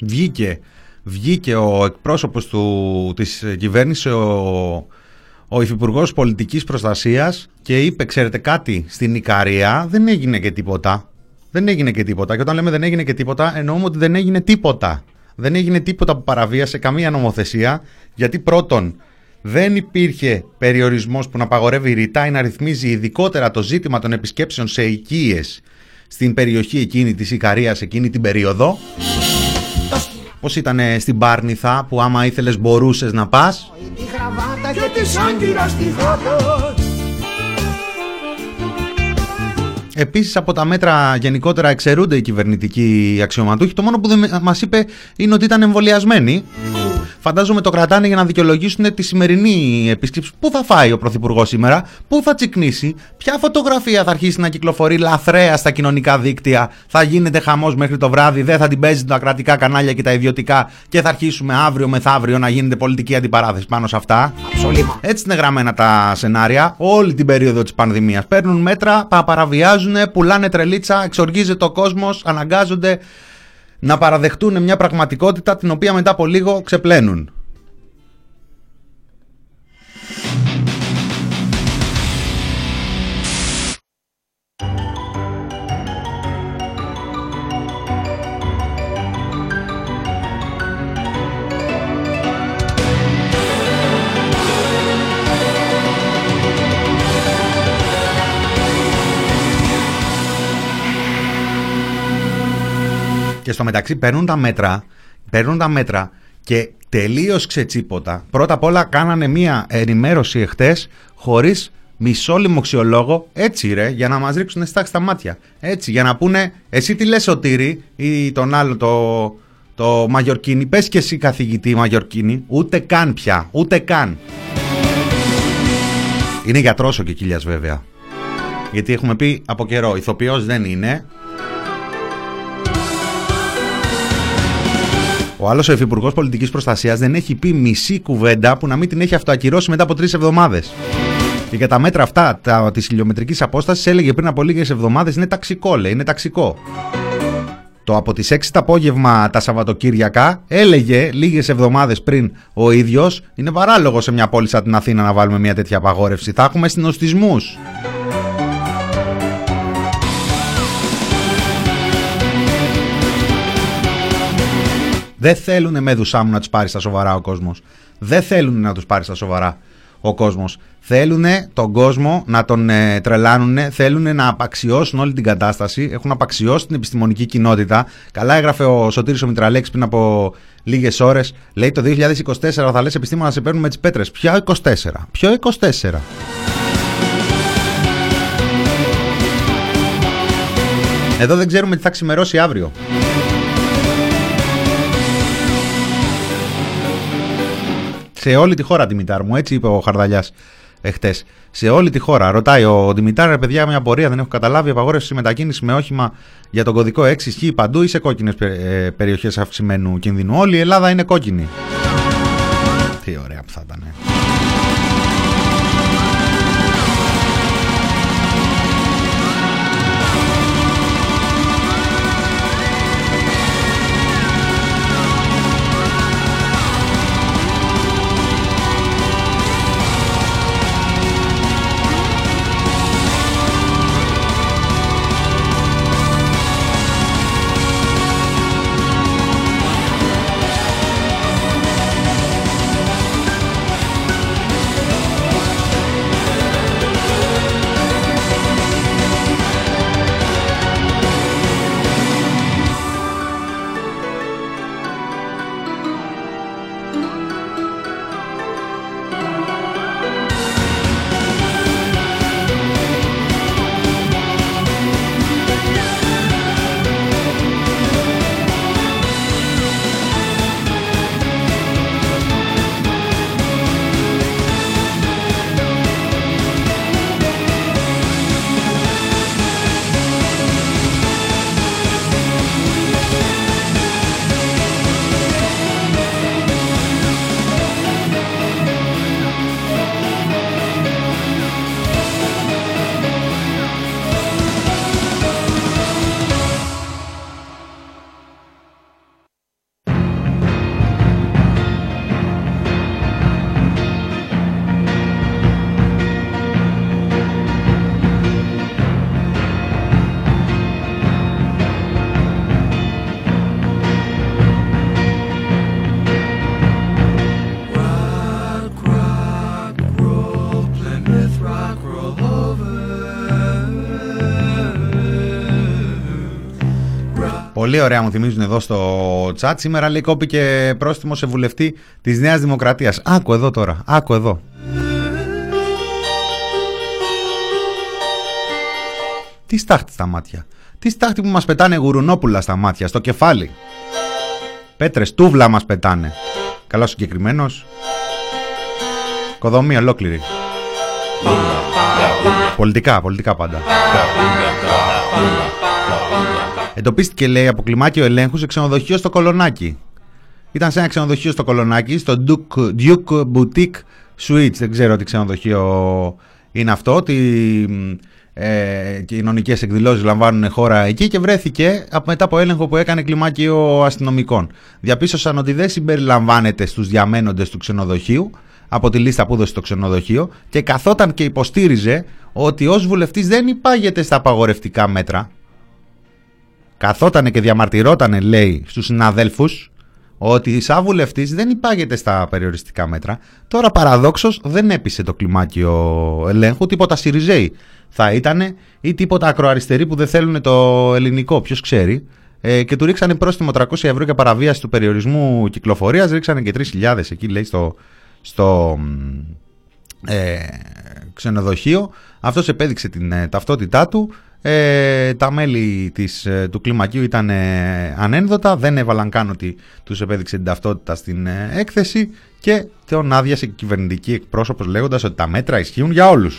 Βγήκε, βγήκε ο εκπρόσωπος του, της κυβέρνησης, ο ο Υφυπουργός Πολιτικής Προστασίας και είπε: Ξέρετε κάτι, στην Ικαρία δεν έγινε και τίποτα. Δεν έγινε και τίποτα. Και όταν λέμε δεν έγινε και τίποτα, εννοούμε ότι δεν έγινε τίποτα. Δεν έγινε τίποτα που παραβίασε καμία νομοθεσία, γιατί πρώτον, δεν υπήρχε περιορισμός που να απαγορεύει ρητά ή να ρυθμίζει ειδικότερα το ζήτημα των επισκέψεων σε οικίες στην περιοχή εκείνη της Ικαρίας εκείνη την περίοδο. Πώς ήταν στην Πάρνηθα που άμα ήθελες μπορούσες να πας; Επίσης από τα μέτρα γενικότερα εξαιρούνται οι κυβερνητικοί αξιωματούχοι. Το μόνο που δεν μας είπε είναι ότι ήταν εμβολιασμένοι φαντάζομαι το κρατάνε για να δικαιολογήσουν τη σημερινή επίσκεψη. Πού θα φάει ο Πρωθυπουργός σήμερα, πού θα τσικνήσει, ποια φωτογραφία θα αρχίσει να κυκλοφορεί λαθρέα στα κοινωνικά δίκτυα, θα γίνεται χαμός μέχρι το βράδυ, δεν θα την παίζει τα κρατικά κανάλια και τα ιδιωτικά και θα αρχίσουμε αύριο μεθαύριο να γίνεται πολιτική αντιπαράθεση πάνω σε αυτά. Έτσι είναι γραμμένα τα σενάρια όλη την περίοδο της πανδημίας. Παίρνουν μέτρα, παραβιάζουν, πουλάνε τρελίτσα, εξοργίζεται ο κόσμος, αναγκάζονται να παραδεχτούν μια πραγματικότητα την οποία μετά από λίγο ξεπλένουν. Και στο μεταξύ παίρνουν τα μέτρα, παίρνουν τα μέτρα και τελείως ξετσίποτα. Πρώτα απ' όλα κάνανε μία ενημέρωση εχθές χωρίς μισό λοιμοξιολόγο, έτσι ρε, για να μας ρίξουν στάξη στα μάτια. Έτσι, για να πούνε, εσύ τι λες Σωτήρη ή τον άλλο το, το Μαγιορκίνη, πες και εσύ καθηγητή Μαγιορκίνη, ούτε καν πια, ούτε καν. Είναι γιατρός ο Κικίλιας βέβαια. Γιατί έχουμε πει από καιρό, ηθοποιός δεν είναι, Ο άλλος ο Υφυπουργός Πολιτικής Προστασίας δεν έχει πει μισή κουβέντα που να μην την έχει αυτοακυρώσει μετά από τρεις εβδομάδες. Και για τα μέτρα αυτά της χιλιομετρικής απόστασης έλεγε πριν από λίγες εβδομάδες είναι ταξικό, λέει, είναι ταξικό. Το από τις 6 το απόγευμα τα Σαββατοκύριακα έλεγε λίγες εβδομάδες πριν ο ίδιος είναι παράλογο σε μια πόλη σαν την Αθήνα να βάλουμε μια τέτοια απαγόρευση. Θα έχουμε συνοστισμούς. Δεν θέλουν με δουσάμου να τους πάρει στα σοβαρά ο κόσμος. Δεν θέλουν να τους πάρει στα σοβαρά ο κόσμος. Θέλουν τον κόσμο να τον ε, τρελάνουν, θέλουν να απαξιώσουν όλη την κατάσταση, έχουν απαξιώσει την επιστημονική κοινότητα. Καλά έγραφε ο Σωτήρης ο Μητραλέξ πριν από λίγες ώρες. Λέει το 2024 θα λες επιστήμονα να σε παίρνουν με τις πέτρες. Ποιο 24. Ποιο 24. Εδώ δεν ξέρουμε τι θα ξημερώσει αύριο. Σε όλη τη χώρα, Δημητάρ μου. Έτσι είπε ο Χαρδαλιάς εχθές. Σε όλη τη χώρα. Ρωτάει ο Δημητάρ, παιδιά, μια πορεία δεν έχω καταλάβει. Απαγόρευση μετακίνηση με όχημα για τον κωδικό 6 ισχύει παντού ή σε κόκκινες περιοχές αυξημένου κινδύνου. Όλη η Ελλάδα είναι κόκκινη. Τι ωραία που θα ήταν. Πολύ ωραία μου θυμίζουν εδώ στο chat. Σήμερα λέει κόπηκε πρόστιμο σε βουλευτή της Νέας Δημοκρατίας. Άκου εδώ τώρα. Άκου εδώ. Τι στάχτη στα μάτια. Τι στάχτη που μας πετάνε γουρουνόπουλα στα μάτια, στο κεφάλι. Πέτρες, τούβλα μας πετάνε. καλά συγκεκριμένος. Κοδομή ολόκληρη. Πολιτικά, πολιτικά πάντα. Εντοπίστηκε, λέει, από κλιμάκιο ελέγχου σε ξενοδοχείο στο Κολονάκι. Ήταν σε ένα ξενοδοχείο στο Κολονάκι, στο Duke, Duke Boutique Suites. Δεν ξέρω τι ξενοδοχείο είναι αυτό, ότι ε, κοινωνικές εκδηλώσεις λαμβάνουν χώρα εκεί και βρέθηκε μετά από έλεγχο που έκανε κλιμάκιο αστυνομικών. Διαπίστωσαν ότι δεν συμπεριλαμβάνεται στους διαμένοντες του ξενοδοχείου από τη λίστα που έδωσε το ξενοδοχείο και καθόταν και υποστήριζε ότι ως βουλευτής δεν υπάγεται στα απαγορευτικά μέτρα. Καθόταν και διαμαρτυρόταν, λέει, στους συναδέλφους ότι σαν βουλευτή δεν υπάγεται στα περιοριστικά μέτρα. Τώρα παραδόξως δεν έπεισε το κλιμάκιο ελέγχου, τίποτα Σιριζέη θα ήταν ή τίποτα ακροαριστεροί που δεν θέλουν το ελληνικό, ποιος ξέρει. Ε, και του ρίξανε πρόστιμο 300 ευρώ για παραβίαση του περιορισμού κυκλοφορίας, ρίξανε και 3.000 εκεί λέει στο, στο ε, ξενοδοχείο. Αυτός επέδειξε την ε, ταυτότητά του. Ε, τα μέλη της, ε, του κλιμακίου ήταν ανένδοτα, δεν έβαλαν καν ότι τους επέδειξε την ταυτότητα στην έκθεση και τον άδειασε κυβερνητική εκπρόσωπος λέγοντας ότι τα μέτρα ισχύουν για όλους.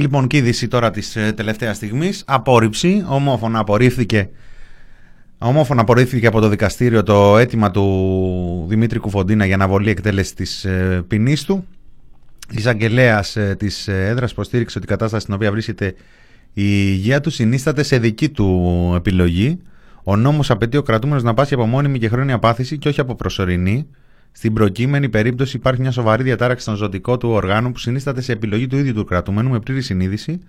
λοιπόν και είδηση τώρα της ε, τελευταίας στιγμής. Απόρριψη, ομόφωνα απορρίφθηκε Ομόφωνα απορρίφθηκε από το δικαστήριο το αίτημα του Δημήτρη Κουφοντίνα για αναβολή εκτέλεσης της ε, ποινής του. Η εισαγγελέας ε, της έδρας υποστήριξε ότι η κατάσταση στην οποία βρίσκεται η υγεία του συνίσταται σε δική του επιλογή. Ο νόμος απαιτεί ο κρατούμενος να πάσει από μόνιμη και χρόνια πάθηση και όχι από προσωρινή. Στην προκείμενη περίπτωση υπάρχει μια σοβαρή διατάραξη στον ζωτικό του οργάνου που συνίσταται σε επιλογή του ίδιου του κρατουμένου με πλήρη συνείδηση.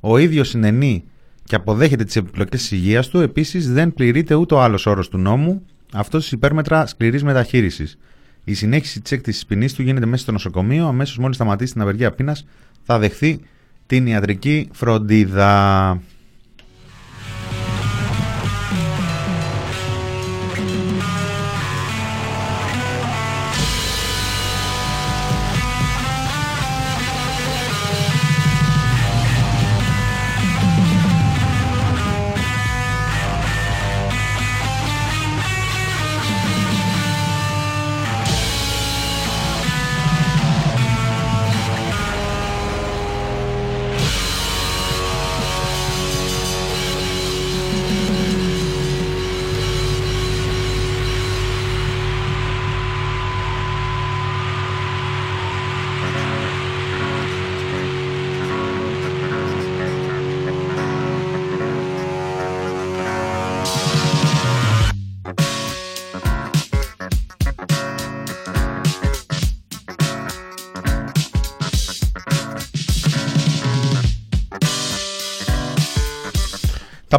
Ο ίδιος συνενεί και αποδέχεται τις επιπλοκές της υγείας του. Επίσης, δεν πληρείται ούτε ο άλλος όρος του νόμου, αυτό τη υπέρμετρα σκληρής μεταχείρισης. Η συνέχιση της έκτηση ποινής του γίνεται μέσα στο νοσοκομείο. Αμέσως μόλις σταματήσει την απεργία πείνας, θα δεχθεί την ιατρική φροντίδα.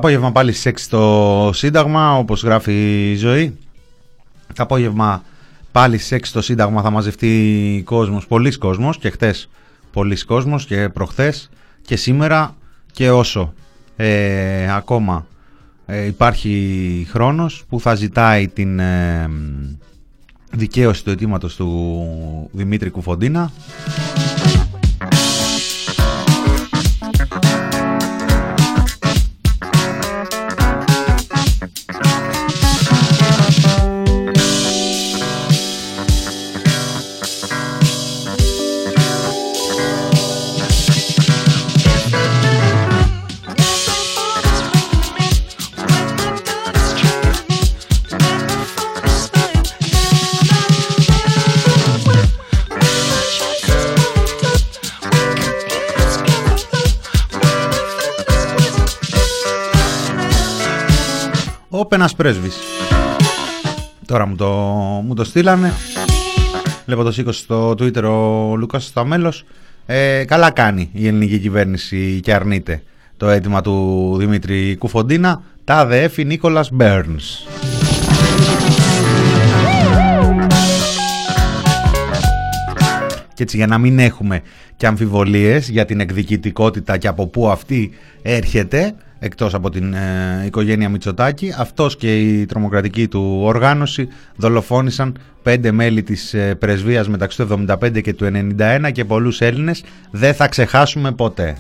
Απόγευμα πάλι σεξ στο Σύνταγμα, όπως γράφει η ζωή. Το απόγευμα πάλι σεξ στο Σύνταγμα θα μαζευτεί κόσμος, πολλής κόσμος και χτες πολλής κόσμος και προχθές και σήμερα και όσο ε, ακόμα ε, υπάρχει χρόνος που θα ζητάει την ε, δικαίωση του αιτήματος του Δημήτρη Κουφοντίνα. Στοπ ένας πρέσβης. Τώρα μου το, μου το στείλανε. Βλέπω το σήκωσε στο Twitter ο Λούκας Σταμέλος. Ε, καλά κάνει η ελληνική κυβέρνηση και αρνείται το αίτημα του Δημήτρη Κουφοντίνα. Τα ΑΔΕΦ Νίκολας Μπέρνς. Και έτσι για να μην έχουμε και αμφιβολίες για την εκδικητικότητα και από πού αυτή έρχεται εκτός από την ε, οικογένεια Μητσοτάκη αυτός και η τρομοκρατική του οργάνωση δολοφόνησαν πέντε μέλη της ε, πρεσβείας μεταξύ του 75 και του 91 και πολλούς Έλληνες δεν θα ξεχάσουμε ποτέ.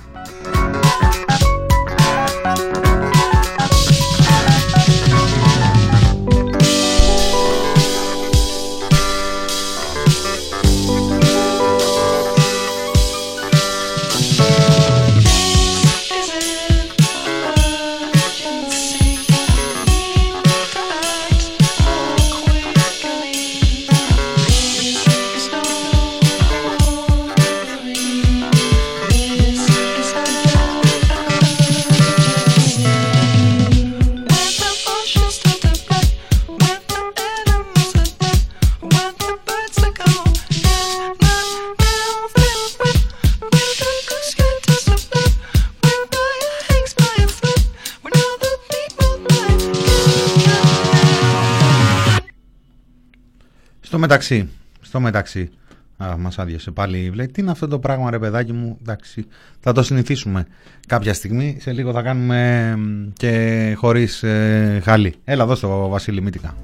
Μεταξύ, στο μεταξύ, α, μας άδειασε πάλι, λέει, τι είναι αυτό το πράγμα ρε παιδάκι μου, εντάξει, θα το συνηθίσουμε κάποια στιγμή, σε λίγο θα κάνουμε και χωρίς ε, χαλί. Έλα εδώ στο Βασίλη Μήτικα.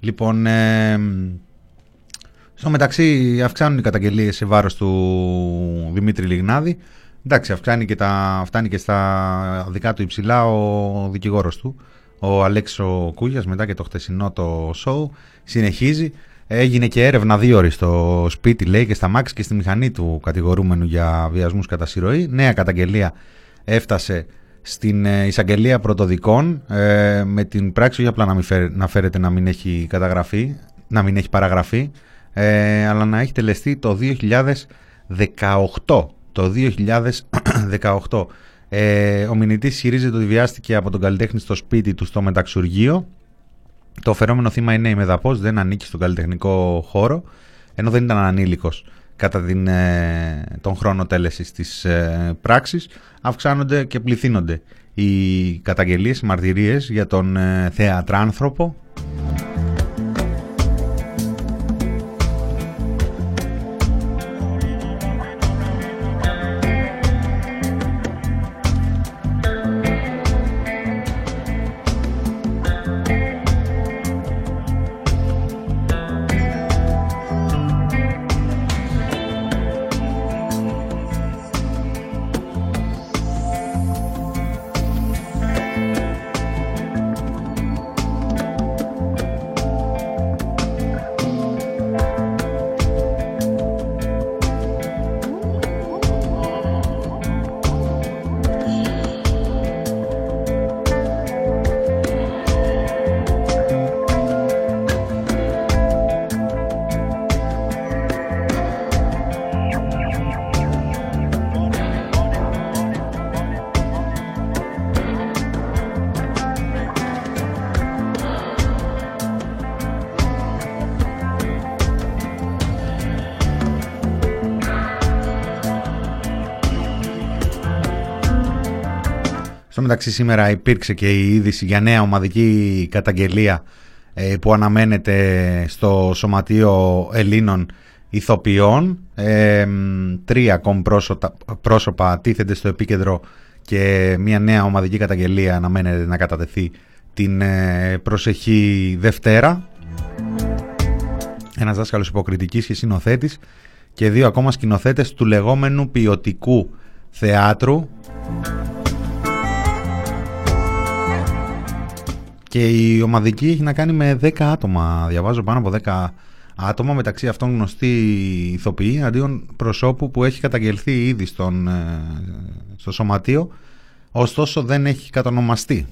Λοιπόν, ε, στο μεταξύ αυξάνουν οι καταγγελίες σε βάρος του Δημήτρη Λιγνάδη. Εντάξει, αυξάνει και τα, φτάνει και στα δικά του υψηλά ο δικηγόρος του ο Αλέξο Κούγιας μετά και το χτεσινό το show συνεχίζει Έγινε και έρευνα δύο ώρες στο σπίτι, λέει, και στα μάξι και στη μηχανή του κατηγορούμενου για βιασμούς κατά συρροή. Νέα καταγγελία έφτασε στην ε, εισαγγελία πρωτοδικών ε, με την πράξη, όχι απλά να, μην να φέρεται να μην έχει καταγραφεί, να μην έχει παραγραφεί, ε, αλλά να έχει τελεστεί το 2018. Το 2018. Ε, ο μηνυτής ισχυρίζεται ότι βιάστηκε από τον καλλιτέχνη στο σπίτι του στο μεταξουργείο. Το φερόμενο θύμα είναι η Μεδαπός, δεν ανήκει στον καλλιτεχνικό χώρο, ενώ δεν ήταν ανήλικος κατά την, ε, τον χρόνο τέλεσης της ε, πράξης. Αυξάνονται και πληθύνονται οι καταγγελίες, οι μαρτυρίες για τον ε, θεατράνθρωπο μεταξύ σήμερα υπήρξε και η είδηση για νέα ομαδική καταγγελία ε, που αναμένεται στο Σωματείο Ελλήνων Ηθοποιών. Ε, τρία ακόμη πρόσωπα, πρόσωπα τίθενται στο επίκεντρο και μια νέα ομαδική καταγγελία αναμένεται να κατατεθεί την ε, προσεχή Δευτέρα. Ένας δάσκαλος υποκριτικής και συνοθέτης και δύο ακόμα σκηνοθέτες του λεγόμενου ποιοτικού θεάτρου Και η ομαδική έχει να κάνει με 10 άτομα. Διαβάζω πάνω από 10 άτομα, μεταξύ αυτών γνωστοί ηθοποιοί, αντίον προσώπου που έχει καταγγελθεί ήδη στον, ε, στο σωματείο, ωστόσο δεν έχει κατονομαστεί.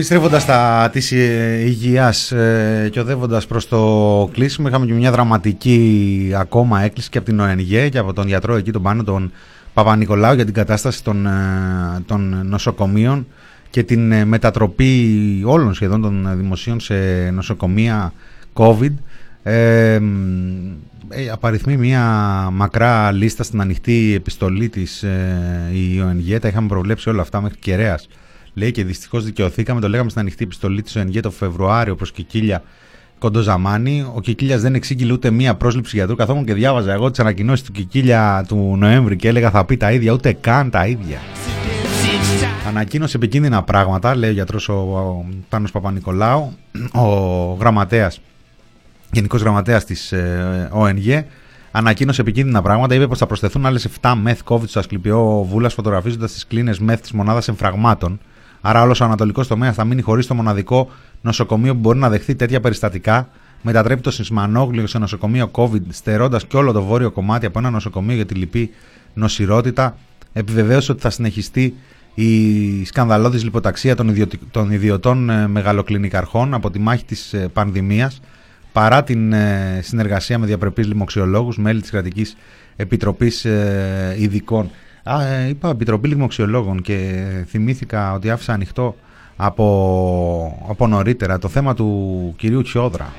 Επιστρέφοντας τα της ε, υγείας ε, και οδεύοντας προς το κλείσιμο, είχαμε και μια δραματική ακόμα έκκληση και από την ΟΕΝΓΕ και από τον γιατρό εκεί, τον πάνω, τον Παπα-Νικολάου, για την κατάσταση των, ε, των νοσοκομείων και την ε, μετατροπή όλων σχεδόν των δημοσίων σε νοσοκομεία COVID. Ε, ε, απαριθμεί μια μακρά λίστα στην ανοιχτή επιστολή της ε, η ΟΕΝΓΕ, τα είχαμε προβλέψει όλα αυτά μέχρι κεραίας Λέει και δυστυχώς δικαιωθήκαμε, το λέγαμε στην ανοιχτή επιστολή της ΟΕΝΓΕ το Φεβρουάριο προ Κικίλια Κοντοζαμάνη. Ο Κικίλιας δεν εξήγηλε ούτε μία πρόσληψη γιατρού. Καθόμουν και διάβαζα εγώ τις ανακοινώσεις του Κικίλια του Νοέμβρη και έλεγα θα πει τα ίδια, ούτε καν τα ίδια. Ανακοίνωσε επικίνδυνα πράγματα, λέει ο γιατρός ο Πάνος Παπα-Νικολάου, ο γραμματέας, γενικός γραμματέας της ε, ΟΕΝΓΕ. Ανακοίνωσε επικίνδυνα πράγματα. Είπε πως θα προσθεθούν άλλες 7 μεθ COVID στο Ασκληπιό Βούλας, φωτογραφίζοντας τις κλίνες μεθ της μονάδας εμφραγμάτων. Άρα, όλος ο ανατολικός τομέας θα μείνει χωρίς το μοναδικό νοσοκομείο που μπορεί να δεχθεί τέτοια περιστατικά. Μετατρέπει το Σισμανόγλιο σε νοσοκομείο COVID, στερώντας και όλο το βόρειο κομμάτι από ένα νοσοκομείο για τη λυπή νοσηρότητα. Επιβεβαίωσε ότι θα συνεχιστεί η σκανδαλώδης λιποταξία των, των ιδιωτών ε, μεγαλοκλινικαρχών από τη μάχη της ε, πανδημίας παρά την ε, συνεργασία με διαπρεπείς λοιμοξιολόγους, μέλη της Κρατικής Επιτροπής Ειδικών. Α, είπα Επιτροπή Λοιμοξιολόγων και θυμήθηκα ότι άφησα ανοιχτό από, από νωρίτερα το θέμα του κυρίου Τσιόδρα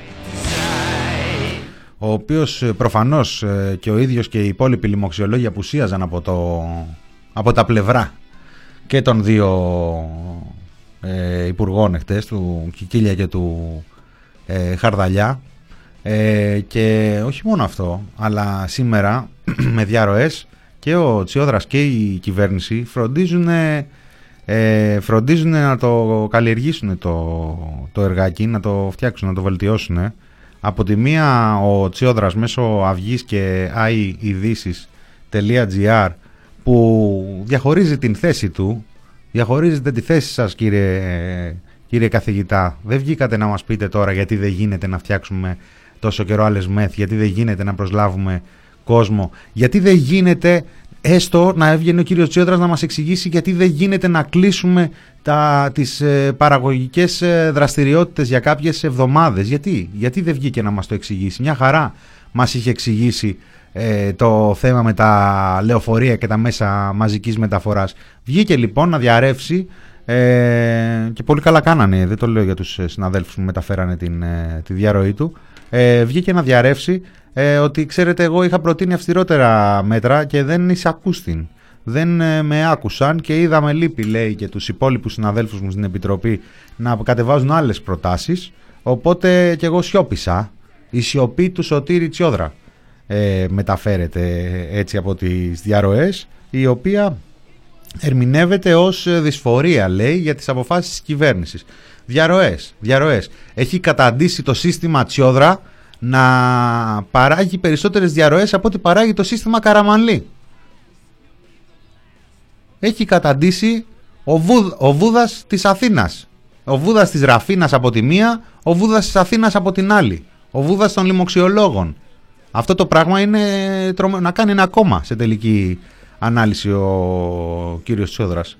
ο οποίος προφανώς και ο ίδιος και οι υπόλοιποι λοιμοξιολόγοι απουσίαζαν από, το, από τα πλευρά και των δύο ε, υπουργών εχθές, του Κικίλια και του ε, Χαρδαλιά. Ε, και όχι μόνο αυτό, αλλά σήμερα με διαρροές και ο Τσιόδρας και η κυβέρνηση φροντίζουν, ε, φροντίζουν να το καλλιεργήσουν το, το εργάκι, να το φτιάξουν, να το βελτιώσουν. Από τη μία ο Τσιόδρας μέσω αυγής και aiειδήσεις.gr που διαχωρίζει την θέση του, διαχωρίζετε τη θέση σας κύριε, κύριε καθηγητά. Δεν βγήκατε να μας πείτε τώρα γιατί δεν γίνεται να φτιάξουμε τόσο καιρό άλλες μεθ, γιατί δεν γίνεται να προσλάβουμε κόσμο, γιατί δεν γίνεται έστω να έβγαινε ο κύριος Τσιόδρας να μας εξηγήσει γιατί δεν γίνεται να κλείσουμε τα, τις ε, παραγωγικές ε, δραστηριότητες για κάποιες εβδομάδες. Γιατί, γιατί δεν βγήκε να μας το εξηγήσει. Μια χαρά μας είχε εξηγήσει ε, το θέμα με τα λεωφορεία και τα μέσα μαζικής μεταφοράς. Βγήκε λοιπόν να διαρρεύσει ε, και πολύ καλά κάνανε, δεν το λέω για τους συναδέλφους που μεταφέρανε την, ε, τη διαρροή του, ε, βγήκε να διαρρεύσει ε, ότι ξέρετε εγώ είχα προτείνει αυστηρότερα μέτρα και δεν εισακούστην. Δεν ε, με άκουσαν και είδαμε λύπη λέει και τους υπόλοιπους συναδέλφους μου στην Επιτροπή να κατεβάζουν άλλες προτάσεις οπότε και εγώ σιώπησα η σιωπή του Σωτήρη Τσιόδρα ε, μεταφέρεται έτσι από τις διαρροές η οποία ερμηνεύεται ως δυσφορία λέει για τις αποφάσεις της κυβέρνησης. Διαρροές, διαρροές. Έχει καταντήσει το σύστημα Τσιόδρα να παράγει περισσότερες διαρροές από ό,τι παράγει το σύστημα Καραμανλή. Έχει καταντήσει ο, Βούδ, ο Βούδας της Αθήνας. Ο Βούδας της Ραφίνας από τη μία, ο Βούδας της Αθήνας από την άλλη. Ο Βούδας των λοιμοξιολόγων. Αυτό το πράγμα είναι να κάνει ένα κόμμα σε τελική ανάλυση ο κύριος Τσόδρας.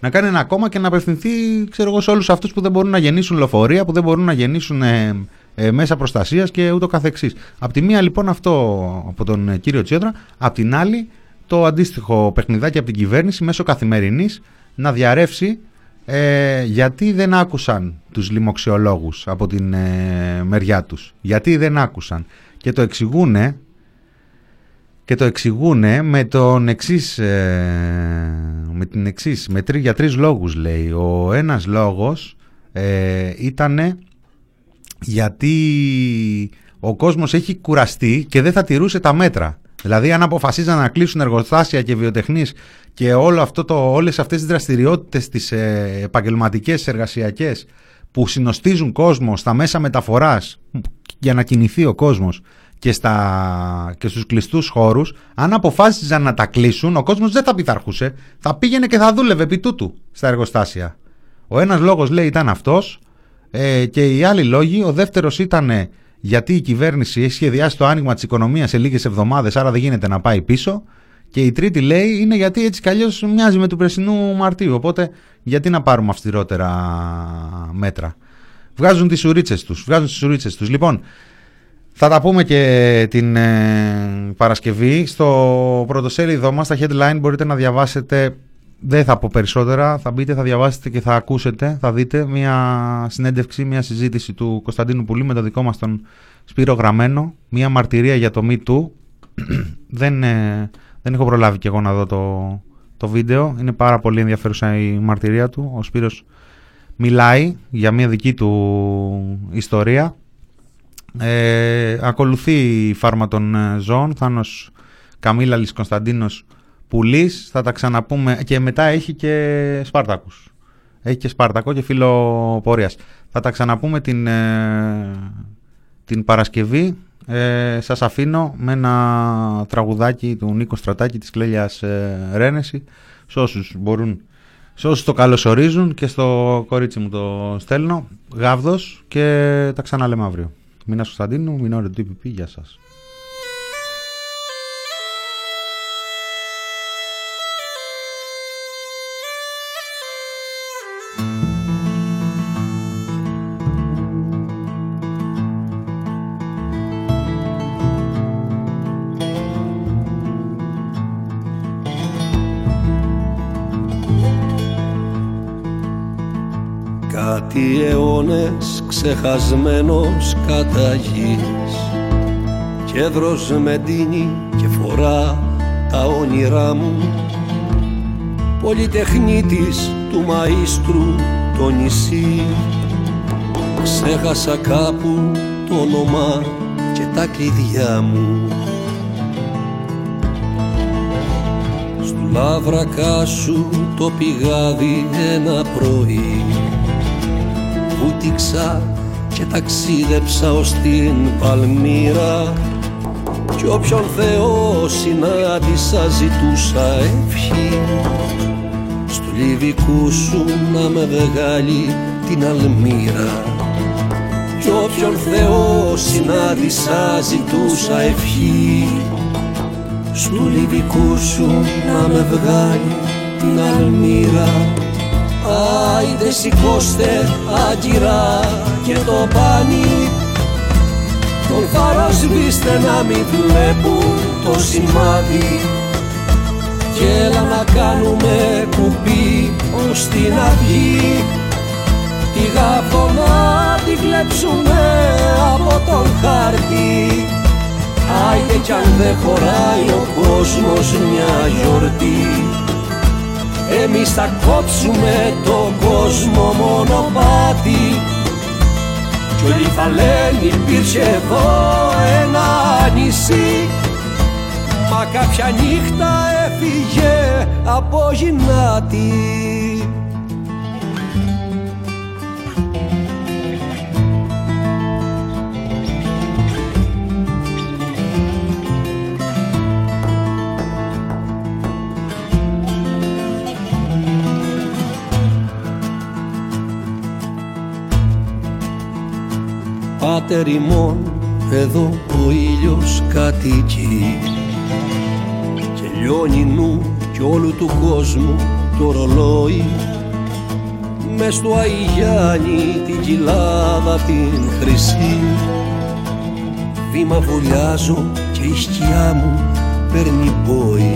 Να κάνει ένα κόμμα και να απευθυνθεί ξέρω εγώ, σε όλους αυτούς που δεν μπορούν να γεννήσουν λεωφορεία, που δεν μπορούν να γεννήσουν ε, ε, μέσα προστασίας και ούτω καθεξής. Απ' τη μία λοιπόν αυτό από τον ε, κύριο Τσιόδρα, απ' την άλλη το αντίστοιχο παιχνιδάκι από την κυβέρνηση μέσω καθημερινής να διαρρεύσει ε, γιατί δεν άκουσαν τους λοιμοξιολόγους από την ε, μεριά τους. Γιατί δεν άκουσαν και το εξηγούν και το εξηγούν με τον εξής, ε, με την εξής, με τρί, για τρεις λόγους λέει. Ο ένας λόγος ε, ήταν γιατί ο κόσμος έχει κουραστεί και δεν θα τηρούσε τα μέτρα. Δηλαδή αν αποφασίζαν να κλείσουν εργοστάσια και βιοτεχνείς και όλο αυτό το, όλες αυτές τις δραστηριότητες τις ε, επαγγελματικές, εργασιακές που συνοστίζουν κόσμο στα μέσα μεταφοράς για να κινηθεί ο κόσμος και, στα, και στους κλειστούς χώρους, αν αποφάσιζαν να τα κλείσουν, ο κόσμος δεν θα πειθαρχούσε, θα πήγαινε και θα δούλευε επί τούτου στα εργοστάσια. Ο ένας λόγος λέει ήταν αυτός ε, και οι άλλοι λόγοι, ο δεύτερος ήταν γιατί η κυβέρνηση έχει σχεδιάσει το άνοιγμα της οικονομίας σε λίγες εβδομάδες, άρα δεν γίνεται να πάει πίσω Και η τρίτη λέει είναι γιατί έτσι κι αλλιώς μοιάζει με του περσινού Μαρτίου. Οπότε γιατί να πάρουμε αυστηρότερα μέτρα. Βγάζουν τις σουρίτσες τους. Βγάζουν τις σουρίτσες τους. Λοιπόν, θα τα πούμε και την ε, Παρασκευή. Στο πρωτοσέλιδό μας, στα headline, μπορείτε να διαβάσετε, δεν θα πω περισσότερα, θα μπείτε, θα διαβάσετε και θα ακούσετε, θα δείτε μια συνέντευξη, μια συζήτηση του Κωνσταντίνου Πουλή με το δικό μας τον Σπύρο Γραμμένο, μια μαρτυρία για το Me Too. δεν, ε, δεν έχω προλάβει και εγώ να δω το, το βίντεο, είναι πάρα πολύ ενδιαφέρουσα η μαρτυρία του. Ο Σπύρος μιλάει για μια δική του ιστορία ε, ακολουθεί η φάρμα των ε, ζώων, Θάνος Καμίλαλης Κωνσταντίνος Πουλής, θα τα ξαναπούμε και μετά έχει και Σπάρτακους. Έχει και Σπάρτακο και φίλο πορείας. Θα τα ξαναπούμε την, ε, την Παρασκευή. Ε, σας αφήνω με ένα τραγουδάκι του Νίκο Στρατάκη της Κλέλιας ε, Ρένεση σε όσους μπορούν σε όσους το καλωσορίζουν και στο κορίτσι μου το στέλνω γάβδος και τα ξαναλέμε αύριο. Μινάς Κωνσταντίνου, Μινόρε του TPP, γεια σας. Αιώνες ξεχασμένος κατά γης Κέντρος με δίνει και φορά τα όνειρά μου. Πολυτεχνίτης του μαΐστρου το νησί. Ξέχασα κάπου το όνομα και τα κλειδιά μου. Στου λάβρακα σου το πηγάδι ένα πρωί βούτυξα και ταξίδεψα ως την Παλμύρα. Κι όποιον Θεός συνάντησα ζητούσα ευχή. Στου λιβικού σου να με βγάλει την Αλμύρα. Κι όποιον Θεός συνάντησα ζητούσα ευχή. Στου λιβικού σου να με βγάλει την Αλμύρα Άιντε σηκώστε άγκυρα και το πάνι. Τον φάρο σβήστε να μην βλέπουν το σημάδι. Κι έλα να κάνουμε κουπί ως την αυγή. Τη γάφο να τη κλέψουμε από τον χάρτη. Άιντε κι αν δεν χωράει ο κόσμος μια γιορτή εμείς θα κόψουμε το κόσμο μονοπάτι. Κι όλοι θα λένε υπήρχε εδώ ένα νησί. Μα κάποια νύχτα έφυγε από γυνάτη Πάτερ ημών εδώ ο ήλιος κατοικεί. Και λιώνει νου κι όλου του κόσμου το ρολόι. Μες στο Αϊγιάννη την κοιλάδα την χρυσή. Βήμα βουλιάζω και η σκιά μου παίρνει πόη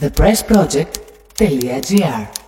thepressproject.gr